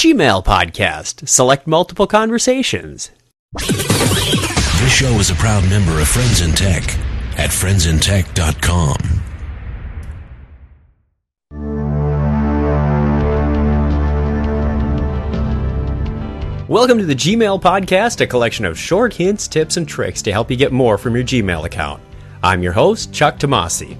Gmail podcast. Select multiple conversations. This show is a proud member of Friends in Tech at friendsintech.com. Welcome to the Gmail Podcast, a collection of short hints, tips, and tricks to help you get more from your Gmail account. I'm your host, Chuck Tomasi.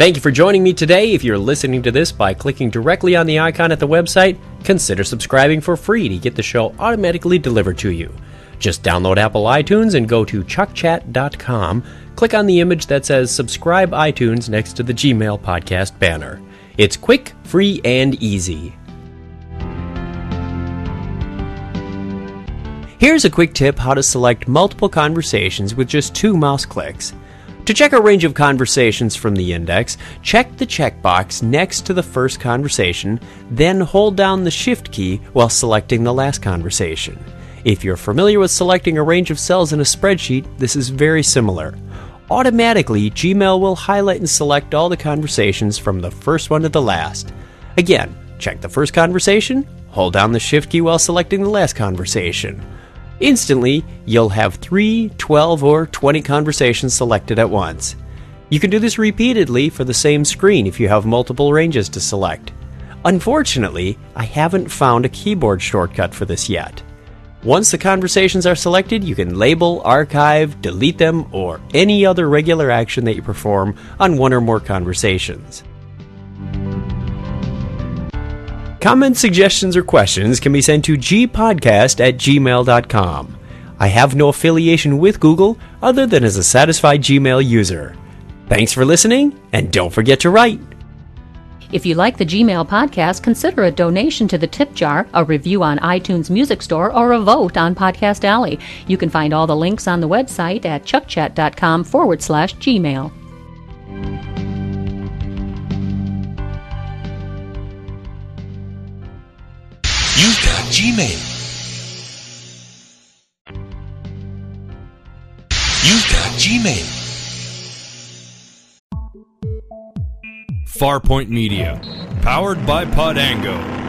Thank you for joining me today. If you're listening to this by clicking directly on the icon at the website, consider subscribing for free to get the show automatically delivered to you. Just download Apple iTunes and go to chuckchat.com. Click on the image that says Subscribe iTunes next to the Gmail podcast banner. It's quick, free, and easy. Here's a quick tip how to select multiple conversations with just two mouse clicks. To check a range of conversations from the index, check the checkbox next to the first conversation, then hold down the Shift key while selecting the last conversation. If you're familiar with selecting a range of cells in a spreadsheet, this is very similar. Automatically, Gmail will highlight and select all the conversations from the first one to the last. Again, check the first conversation, hold down the Shift key while selecting the last conversation. Instantly, you'll have 3, 12, or 20 conversations selected at once. You can do this repeatedly for the same screen if you have multiple ranges to select. Unfortunately, I haven't found a keyboard shortcut for this yet. Once the conversations are selected, you can label, archive, delete them, or any other regular action that you perform on one or more conversations. Comments, suggestions, or questions can be sent to gpodcast at gmail.com. I have no affiliation with Google other than as a satisfied Gmail user. Thanks for listening, and don't forget to write. If you like the Gmail podcast, consider a donation to the tip jar, a review on iTunes Music Store, or a vote on Podcast Alley. You can find all the links on the website at chuckchat.com forward slash Gmail. Gmail. You've got Gmail. Farpoint Media, powered by Podango.